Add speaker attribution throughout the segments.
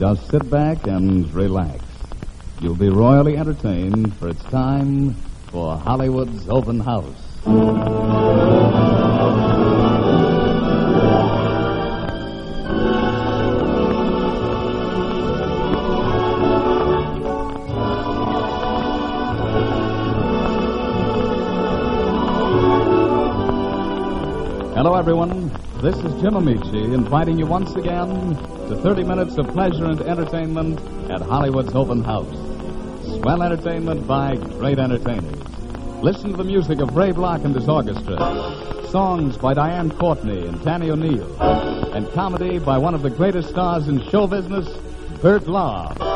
Speaker 1: Just sit back and relax. You'll be royally entertained, for it's time for Hollywood's Open House. Hello, everyone. This is Jim Ameche inviting you once again to 30 minutes of pleasure and entertainment at Hollywood's Open House. Swell entertainment by great entertainers. Listen to the music of Ray Block and his orchestra, songs by Diane Courtney and Danny O'Neill, and comedy by one of the greatest stars in show business, Bert Lahr.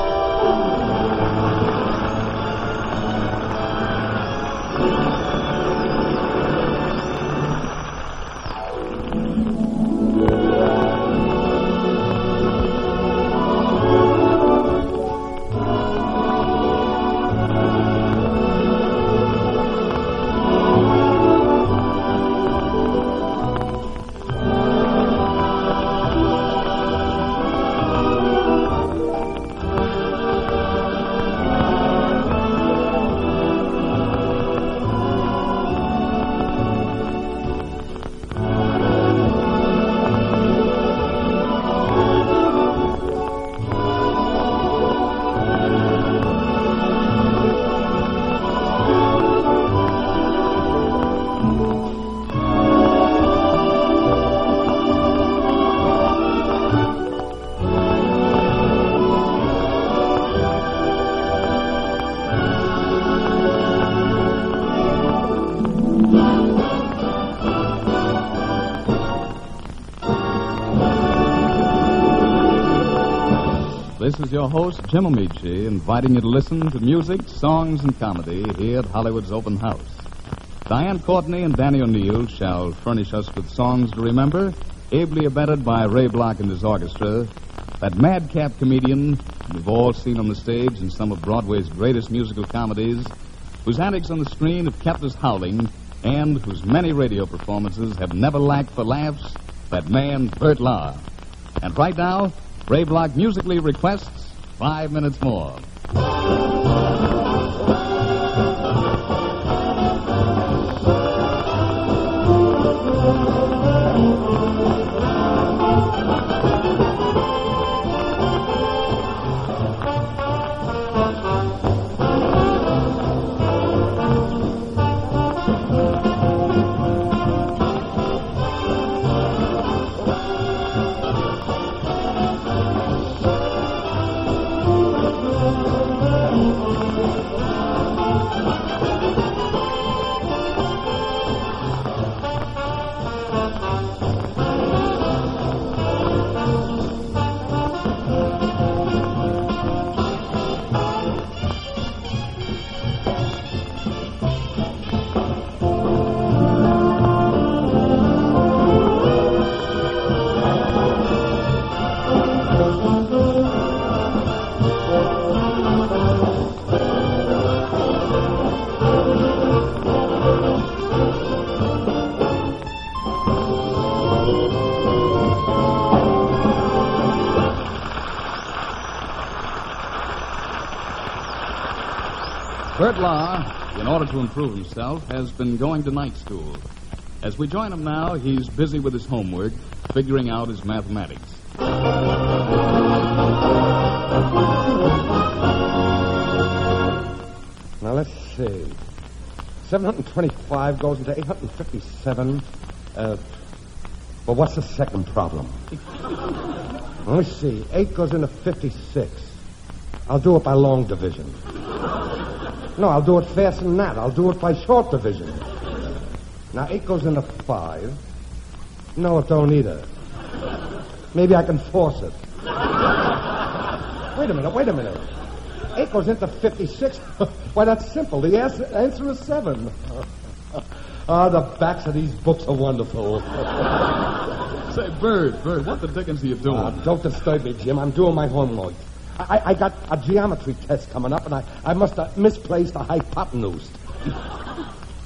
Speaker 1: This is your host, Jim Ameche, inviting you to listen to music, songs, and comedy here at Hollywood's Open House. Diane Courtney and Danny O'Neill shall furnish us with songs to remember, ably abetted by Ray Block and his orchestra, that madcap comedian we've all seen on the stage in some of Broadway's greatest musical comedies, whose antics on the screen have kept us howling, and whose many radio performances have never lacked for laughs, that man, Bert Lahr. And right now, Ray Block musically requests five minutes more. Bert Lahr, in order to improve himself, has been going to night school. As we join him now, he's busy with his homework, figuring out his mathematics.
Speaker 2: Now, let's see. 725 goes into 857. Uh, well, what's the second problem? Let me see. 8 goes into 56. I'll do it by long division. No, I'll do it faster than that. I'll do it by short division. Now, 8 goes into 5. No, it don't either. Maybe I can force it. Wait a minute, wait a minute. 8 goes into 56. Why, that's simple. The answer, answer is 7. Ah, the backs of these books are wonderful.
Speaker 1: Say, Bert, Bert, what the dickens are you doing?
Speaker 2: Ah, don't disturb me, Jim. I'm doing my homework. I, I got a geometry test coming up, and I, I must have misplaced a hypotenuse.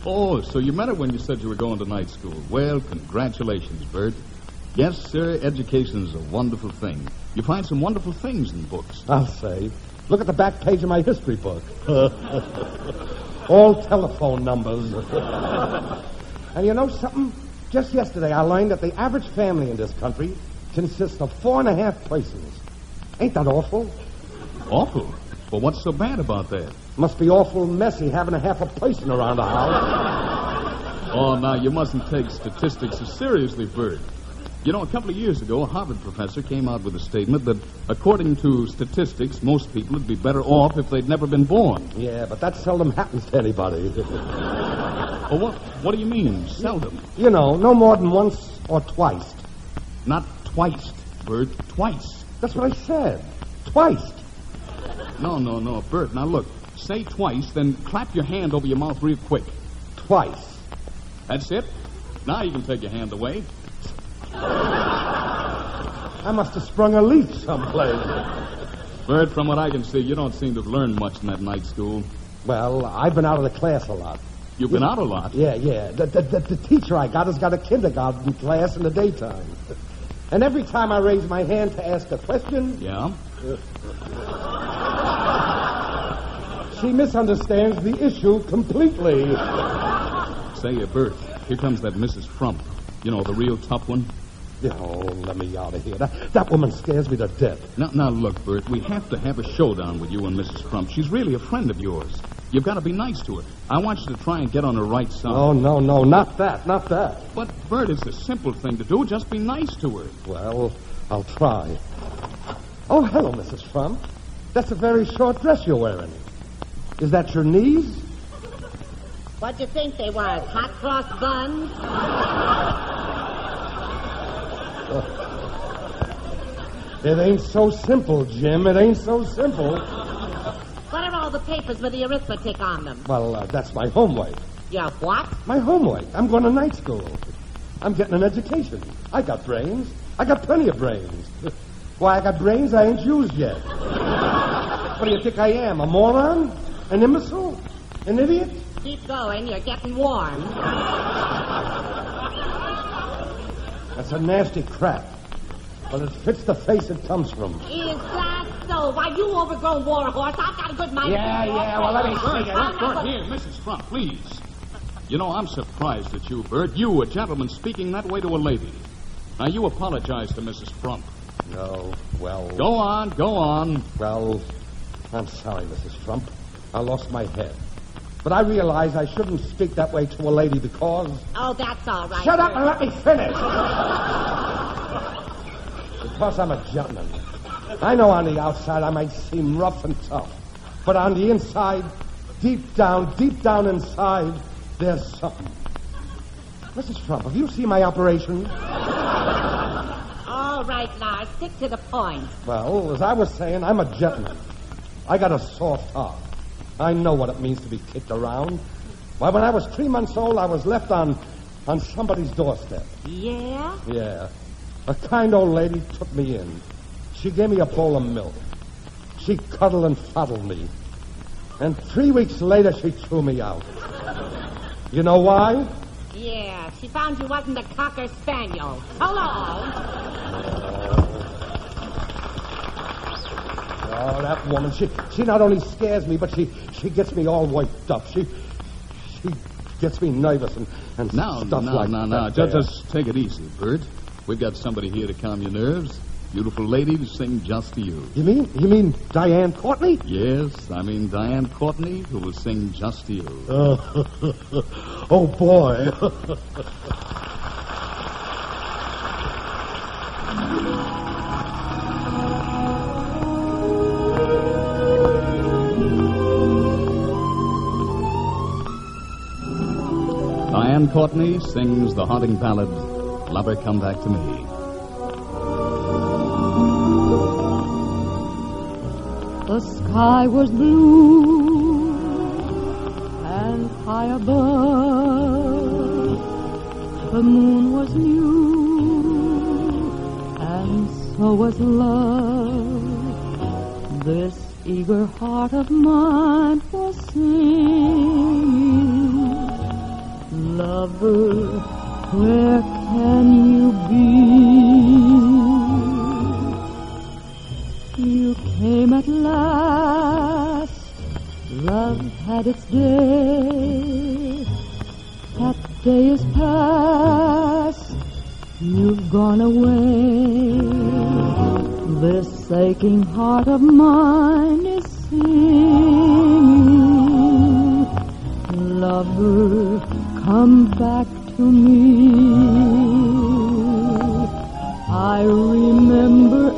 Speaker 1: Oh, so you meant it when you said you were going to night school. Well, congratulations, Bert. Yes, sir, education's a wonderful thing. You find some wonderful things in books.
Speaker 2: I'll say. Look at the back page of my history book. All telephone numbers. and you know something? Just yesterday I learned that the average family in this country consists of four and a half persons. Ain't that awful?
Speaker 1: Awful. Well, what's so bad about that?
Speaker 2: Must be awful messy having a half a person around the house.
Speaker 1: Oh, now, you mustn't take statistics so seriously, Bert. You know, a couple of years ago, a Harvard professor came out with a statement that, according to statistics, most people would be better off if they'd never been born.
Speaker 2: Yeah, but that seldom happens to anybody.
Speaker 1: Well, what, what do you mean, seldom?
Speaker 2: you know, no more than once or twice.
Speaker 1: Not twice, Bert, twice.
Speaker 2: That's what I said. Twice.
Speaker 1: No, no, no, Bert, now look. Say twice, then clap your hand over your mouth real quick.
Speaker 2: Twice.
Speaker 1: That's it. Now you can take your hand away.
Speaker 2: I must have sprung a leak someplace.
Speaker 1: Bert, from what I can see, you don't seem to have learned much in that night school.
Speaker 2: Well, I've been out of the class a lot.
Speaker 1: You've been out a lot.
Speaker 2: Yeah, yeah. The, the, the, the teacher I got has got a kindergarten class in the daytime. And every time I raise my hand to ask a question,
Speaker 1: Yeah?
Speaker 2: she misunderstands the issue completely.
Speaker 1: Say, uh, Bert, here comes that Mrs. Frump. You know, the real tough one.
Speaker 2: Oh, let me out of here. That, that woman scares me to death.
Speaker 1: Now, now, look, Bert, we have to have a showdown with you and Mrs. Frump. She's really a friend of yours. You've got to be nice to her. I want you to try and get on her right side.
Speaker 2: Oh, no, no, not that, not that.
Speaker 1: But, Bert, it's a simple thing to do. Just be nice to her.
Speaker 2: Well, I'll try. Oh, hello, Mrs. Frump. That's a very short dress you're wearing. Is that your knees?
Speaker 3: What'd you think they were? Hot cross buns?
Speaker 2: It ain't so simple, Jim. It ain't so simple.
Speaker 3: All the papers with the arithmetic on them?
Speaker 2: Well, uh, that's my homework.
Speaker 3: Your what?
Speaker 2: My homework. I'm going to night school. I'm getting an education. I got brains. I got plenty of brains. Why, I got brains I ain't used yet. what do you think I am? A moron? An imbecile? An idiot?
Speaker 3: Keep going. You're getting warm.
Speaker 2: That's a nasty crap. But it fits the face it comes from.
Speaker 3: Is that so? Why, you overgrown war horse. I've got a good mind.
Speaker 2: Yeah,
Speaker 3: to-
Speaker 2: yeah, well, let me
Speaker 1: Bert,
Speaker 2: see.
Speaker 1: Bert, Bert, here, Mrs. Frump, please. You know, I'm surprised at you, Bert. You, a gentleman, speaking that way to a lady. Now, you apologize to Mrs. Frump.
Speaker 2: No, well,
Speaker 1: Go on, go on.
Speaker 2: well, I'm sorry, Mrs. Frump. I lost my head. But I realize I shouldn't speak that way to a lady because...
Speaker 3: Oh, that's all right.
Speaker 2: Shut up and let me finish! because I'm a gentleman. I know on the outside I might seem rough and tough. But on the inside, deep down, deep down inside, there's something. Mrs. Frump, have you seen my operation?
Speaker 3: All right, Lars. Stick to the point.
Speaker 2: Well, as I was saying, I'm a gentleman. I got a soft heart. I know what it means to be kicked around. Why, when I was three months old, I was left on on somebody's doorstep.
Speaker 3: Yeah?
Speaker 2: Yeah. A kind old lady took me in. She gave me a bowl of milk. She cuddled and fondled me. And three weeks later, she threw me out. You know why?
Speaker 3: Yeah. She found you wasn't a cocker spaniel. Hello.
Speaker 2: Oh, that woman, she she not only scares me, but she she gets me all worked up. She she gets me nervous and, and
Speaker 1: Now,
Speaker 2: stuff
Speaker 1: now,
Speaker 2: like
Speaker 1: now,
Speaker 2: that.
Speaker 1: now. Just,
Speaker 2: there.
Speaker 1: just take it easy, Bert. We've got somebody here to calm your nerves. Beautiful lady to sing just to you.
Speaker 2: You mean you mean Diane Courtney?
Speaker 1: Yes, I mean Diane Courtney, who will sing just to you.
Speaker 2: oh boy.
Speaker 1: Diane Courtney sings the haunting ballad, Lover Come Back to Me.
Speaker 4: The sky was blue and high above. The moon was new and so was love. This eager heart of mine was singing. Lover, where can you came at last. Love had its day. That day is past. You've gone away. This aching heart of mine is singing. Lover, come back to me. I remember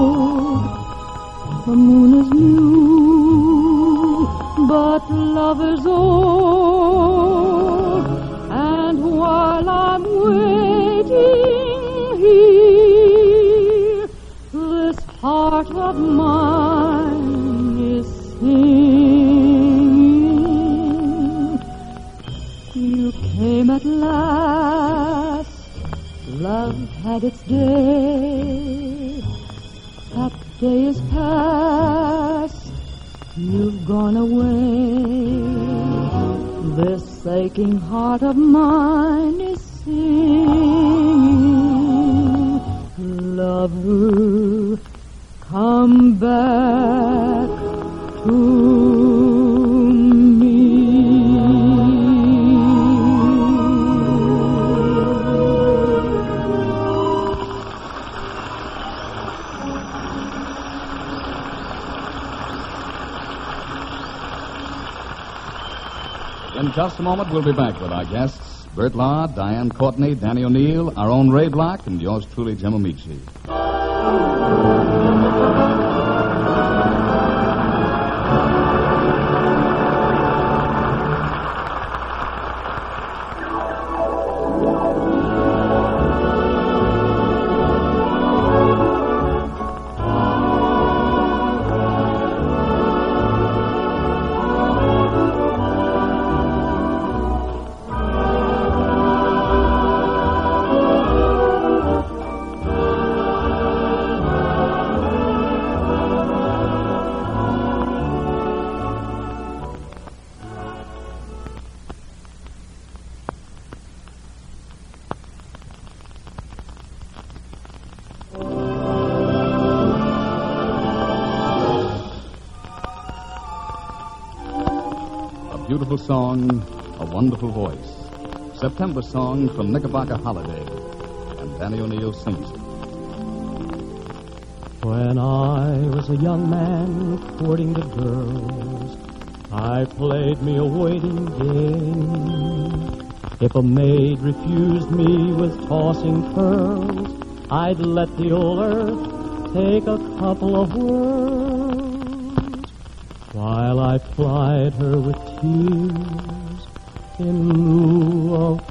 Speaker 4: the moon is new, but love is old. And while I'm waiting here, this heart of mine is singing. You came at last. Love had its day. That day is past. Gone away. This aching heart of mine is singing. Lover,
Speaker 1: a moment, we'll be back with our guests Bert Lahr, Diane Courtney, Danny O'Neill, our own Ray Block, and yours truly, Jim Ameche. Beautiful song, a wonderful voice. September song from Knickerbocker Holiday. And Danny O'Neill sings it.
Speaker 5: When I was a young man courting the girls, I played me a waiting game. If a maid refused me with tossing pearls, I'd let the old earth take a couple of whirls while I plied her with tears in lieu of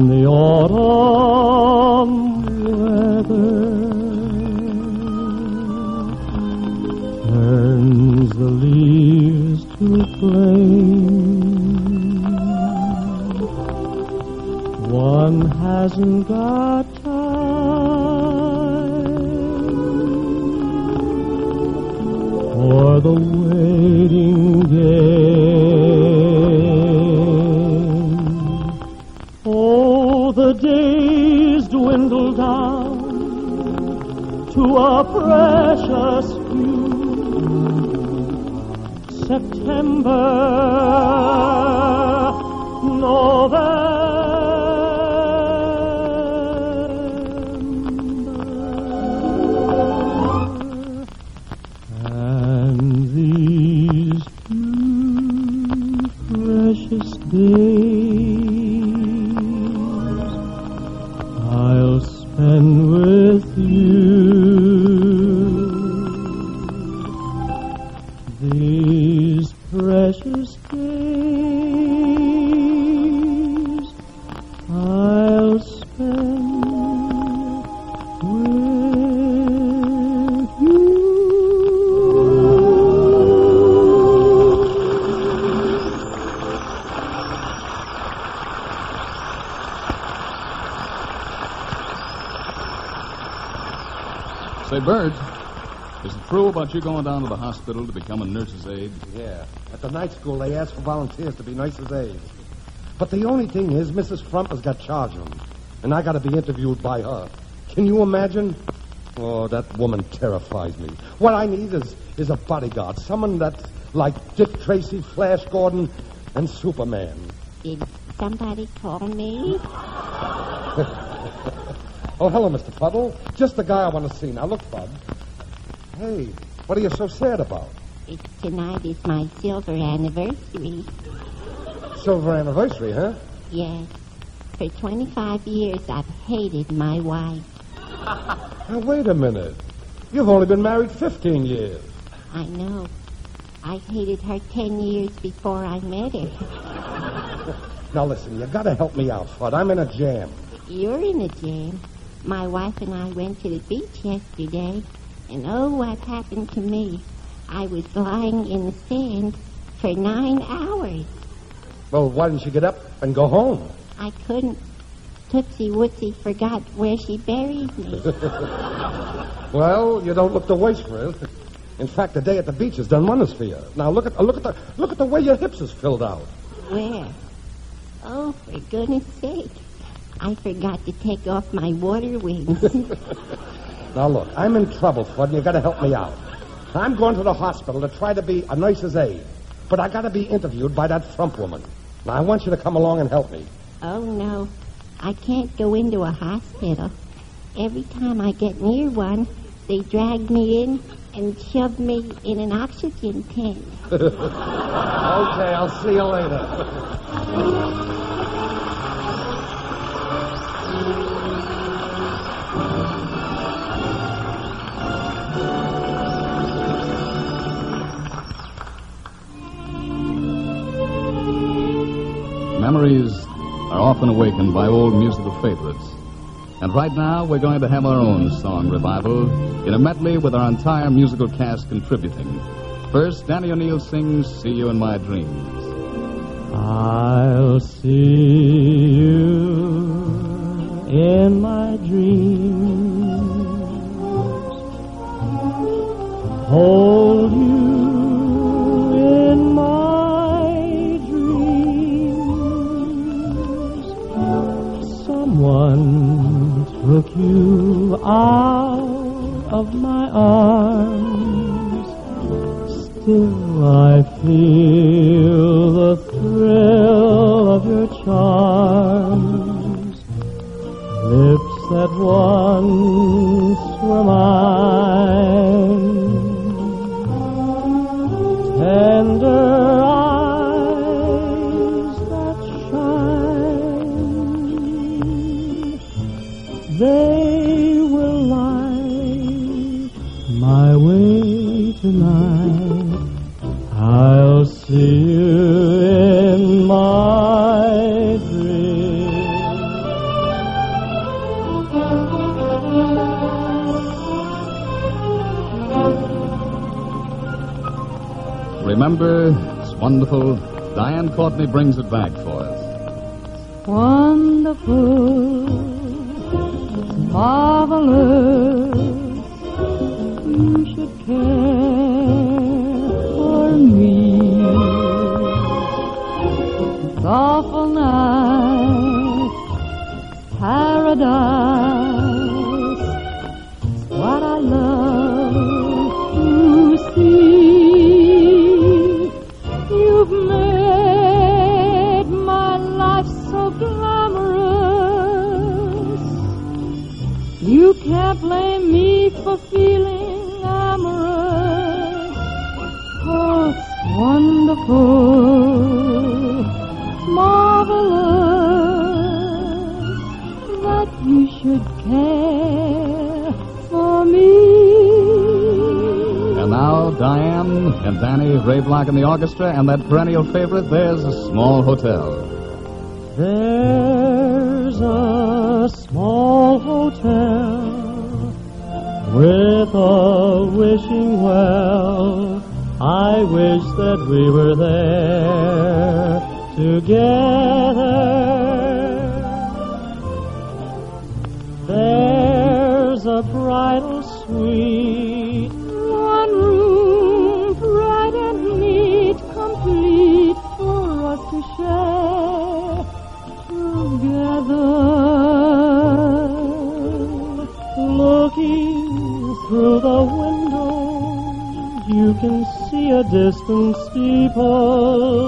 Speaker 5: When the autumn weather turns the leaves to flame, one hasn't got a precious few. September, November,
Speaker 1: it true about you going down to the hospital to become a nurse's aide?
Speaker 2: Yeah. At the night school, they asked for volunteers to be nurses' aides. But the only thing is, Mrs. Frump has got charge of them, and I got to be interviewed by her. Can you imagine? Oh, that woman terrifies me. What I need is is a bodyguard, someone that's like Dick Tracy, Flash Gordon, and Superman.
Speaker 6: Did somebody call me?
Speaker 2: Oh, hello, Mr. Fuddle. Just the guy I want to see. Now, look, Bud. Hey, what are you so sad about?
Speaker 6: It's tonight is my silver anniversary.
Speaker 2: Silver anniversary, huh?
Speaker 6: Yes. For 25 years, I've hated my wife.
Speaker 2: Now, wait a minute. You've only been married 15 years.
Speaker 6: I know. I hated her 10 years before I met her.
Speaker 2: Now, listen, You've got to help me out, Fudd. I'm in a jam.
Speaker 6: You're in a jam. My wife and I went to the beach yesterday, and oh, what happened to me? I was lying in the sand for nine hours.
Speaker 2: Well, why didn't you get up and go home?
Speaker 6: I couldn't. Tootsie Wootsie forgot where she buried me.
Speaker 2: Well, you don't look the worse for it. In fact, the day at the beach has done wonders for you. Now look at look at the look at the way your hips is filled out.
Speaker 6: Where? Oh, for goodness sake. I forgot to take off my water wings.
Speaker 2: Now look, I'm in trouble, Fudd, and you've got to help me out. I'm going to the hospital to try to be a nurse's aide, but I got to be interviewed by that frump woman. Now I want you to come along and help me.
Speaker 6: oh, no. I can't go into a hospital. Every time I get near one, they drag me in and shove me in an oxygen tent.
Speaker 2: Okay, I'll see you later.
Speaker 1: Memories are often awakened by old musical favorites. And right now, we're going to have our own song revival in a medley with our entire musical cast contributing. First, Danny O'Neill sings See You in My Dreams.
Speaker 5: I'll see you in my dreams. Hold you Someone took you out of my arms. Still I feel the thrill of your charms. Lips that once were mine.
Speaker 1: brings it back for us.
Speaker 4: Wonderful, marvelous, you should care for me. This awful night, paradise.
Speaker 1: And Danny, Ray Block and the orchestra, and that perennial favorite, there's a small hotel.
Speaker 5: There's a small hotel with a wishing well. I wish that we were there together. There's a bridal suite, looking through the window. You can see a distant steeple,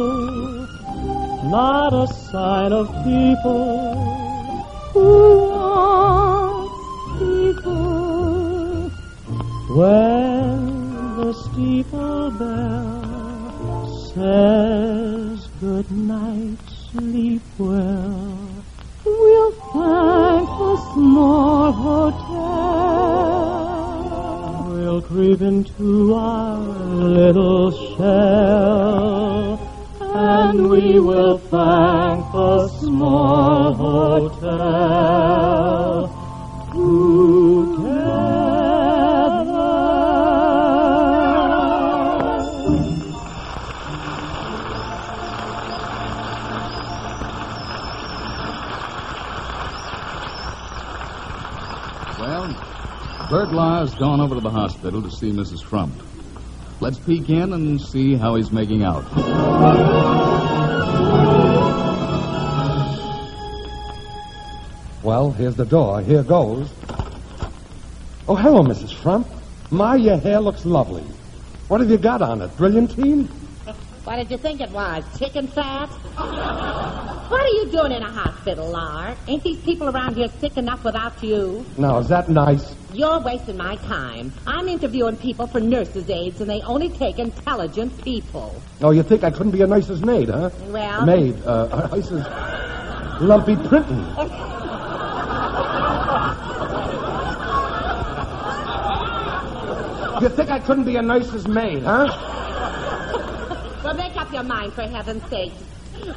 Speaker 5: not a sign of people.
Speaker 4: Who wants people?
Speaker 5: When the steeple bell says good night, sleep well.
Speaker 4: We'll thank the small hotel.
Speaker 5: We'll creep into our little shell, and we will thank the small hotel
Speaker 1: Bert Lahr's gone over to the hospital to see Mrs. Frump. Let's peek in and see how he's making out.
Speaker 2: Well, here's the door. Here goes. Oh, hello, Mrs. Frump. My, your hair looks lovely. What have you got on it? Brilliantine?
Speaker 3: What did you think it was? Chicken fat? What are you doing in a hospital, Lahr? Ain't these people around here sick enough without you?
Speaker 2: Now, is that nice?
Speaker 3: You're wasting my time. I'm interviewing people for nurses' aides, and they only take intelligent people.
Speaker 2: Oh, you think I couldn't be a nurse's maid, huh?
Speaker 3: Well-
Speaker 2: Maid. Uh, I says, lumpy printing. you think I couldn't be a nurse's maid, huh?
Speaker 3: Well, make up your mind, for heaven's sake.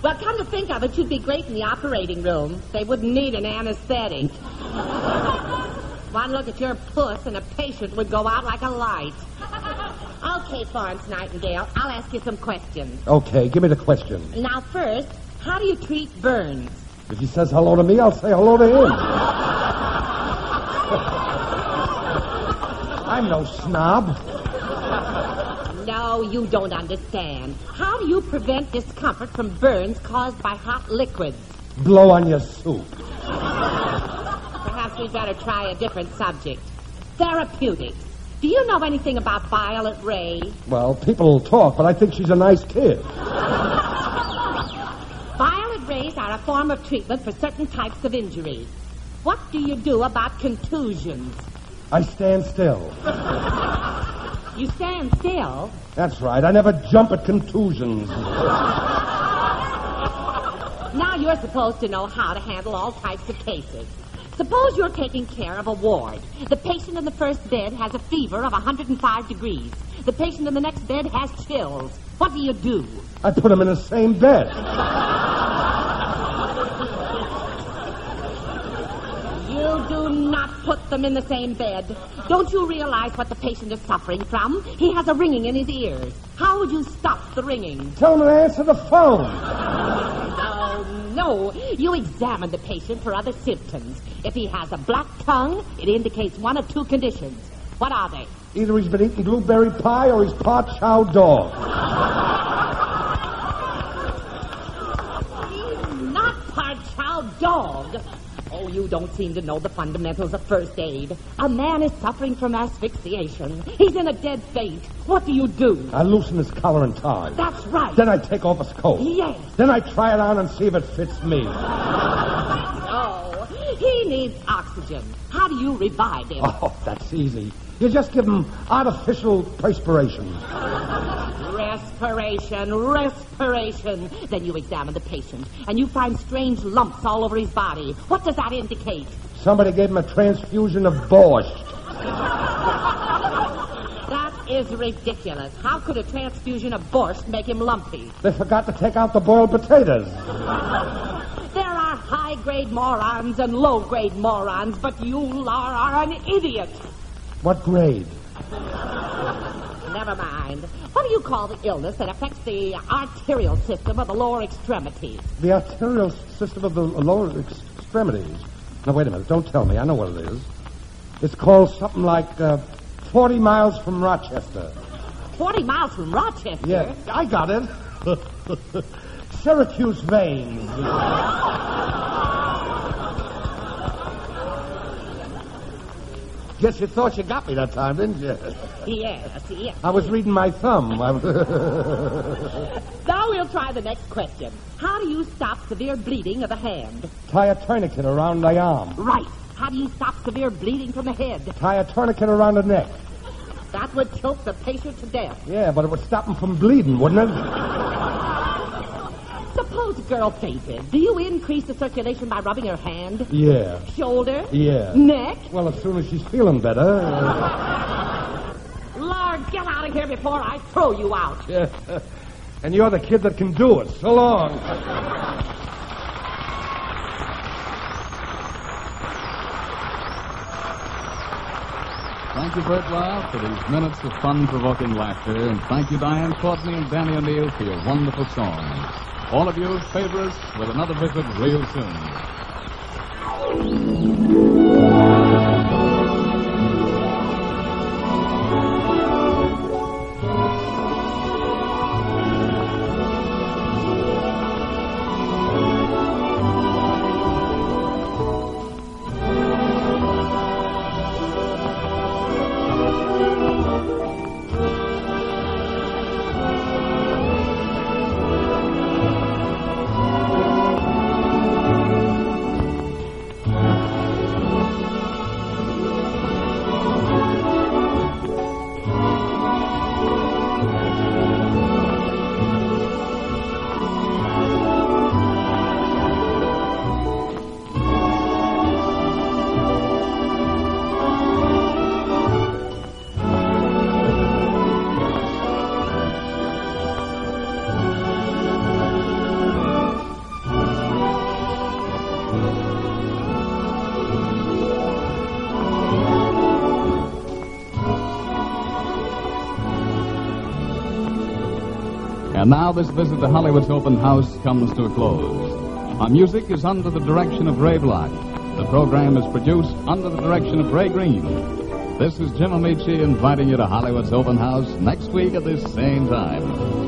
Speaker 3: Well, come to think of it, you'd be great in the operating room. They wouldn't need an anesthetic. One look at your puss, and a patient would go out like a light. Okay, Florence Nightingale, I'll ask you some questions.
Speaker 2: Okay, give me the question.
Speaker 3: Now, first, how do you treat burns?
Speaker 2: If he says hello to me, I'll say hello to him. I'm no snob.
Speaker 3: No, you don't understand. How do you prevent discomfort from burns caused by hot liquids?
Speaker 2: Blow on your soup.
Speaker 3: Perhaps we'd better try a different subject. Therapeutics. Do you know anything about Violet Ray?
Speaker 2: Well, people talk, but I think she's a nice kid.
Speaker 3: Violet rays are a form of treatment for certain types of injuries. What do you do about contusions?
Speaker 2: I stand still.
Speaker 3: You stand still.
Speaker 2: That's right. I never jump at contusions.
Speaker 3: Now you're supposed to know how to handle all types of cases. Suppose you're taking care of a ward. The patient in the first bed has a fever of 105 degrees. The patient in the next bed has chills. What do you do?
Speaker 2: I put them in the same bed.
Speaker 3: You do not put them in the same bed. Don't you realize what the patient is suffering from? He has a ringing in his ears. How would you stop the ringing?
Speaker 2: Tell him to answer the phone.
Speaker 3: Oh, no. You examine the patient for other symptoms. If he has a black tongue, it indicates one of two conditions. What are they?
Speaker 2: Either he's been eating blueberry pie or he's part chow dog.
Speaker 3: He's not part chow dog. Oh, you don't seem to know the fundamentals of first aid. A man is suffering from asphyxiation. He's in a dead faint. What do you do?
Speaker 2: I loosen his collar and tie.
Speaker 3: That's right.
Speaker 2: Then I take off his coat.
Speaker 3: Yes.
Speaker 2: Then I try it on and see if it fits me.
Speaker 3: Oh, he needs oxygen. How do you revive him?
Speaker 2: Oh, that's easy. You just give him artificial perspiration.
Speaker 3: Respiration, respiration. Then you examine the patient, and you find strange lumps all over his body. What does that indicate?
Speaker 2: Somebody gave him a transfusion of borscht.
Speaker 3: That is ridiculous. How could a transfusion of borscht make him lumpy?
Speaker 2: They forgot to take out the boiled potatoes.
Speaker 3: There are high-grade morons and low-grade morons, but you are, are an idiot.
Speaker 2: What grade?
Speaker 3: Never mind. What do you call the illness that affects the arterial system of the lower extremities?
Speaker 2: The arterial system of the lower ex- extremities. Now, wait a minute. Don't tell me. I know what it is. It's called something like uh, 40 miles from Rochester.
Speaker 3: 40 miles from Rochester?
Speaker 2: Yeah, I got it. Syracuse veins. Guess you thought you got me that time, didn't you?
Speaker 3: Yes, yes.
Speaker 2: I was reading my thumb.
Speaker 3: Now we'll try the next question. How do you stop severe bleeding of the hand?
Speaker 2: Tie a tourniquet around the arm.
Speaker 3: Right. How do you stop severe bleeding from the head?
Speaker 2: Tie a tourniquet around the neck.
Speaker 3: That would choke the patient to death.
Speaker 2: Yeah, but it would stop him from bleeding, wouldn't it?
Speaker 3: Suppose a girl fainted. Do you increase the circulation by rubbing her hand,
Speaker 2: Yeah.
Speaker 3: shoulder,
Speaker 2: Yeah.
Speaker 3: neck?
Speaker 2: Well, as soon as she's feeling better. uh,
Speaker 3: Lord, get out of here before I throw you out.
Speaker 2: yeah. And you're the kid that can do it. So long.
Speaker 1: Thank you, Bert Wild, for these minutes of fun-provoking laughter, and thank you, Diane Courtney and Danny O'Neill, for your wonderful songs. All of you favor us with another visit real soon. And now this visit to Hollywood's open house comes to a close. Our music is under the direction of Ray Block. The program is produced under the direction of Ray Green. This is Jim Ameche inviting you to Hollywood's open house next week at this same time.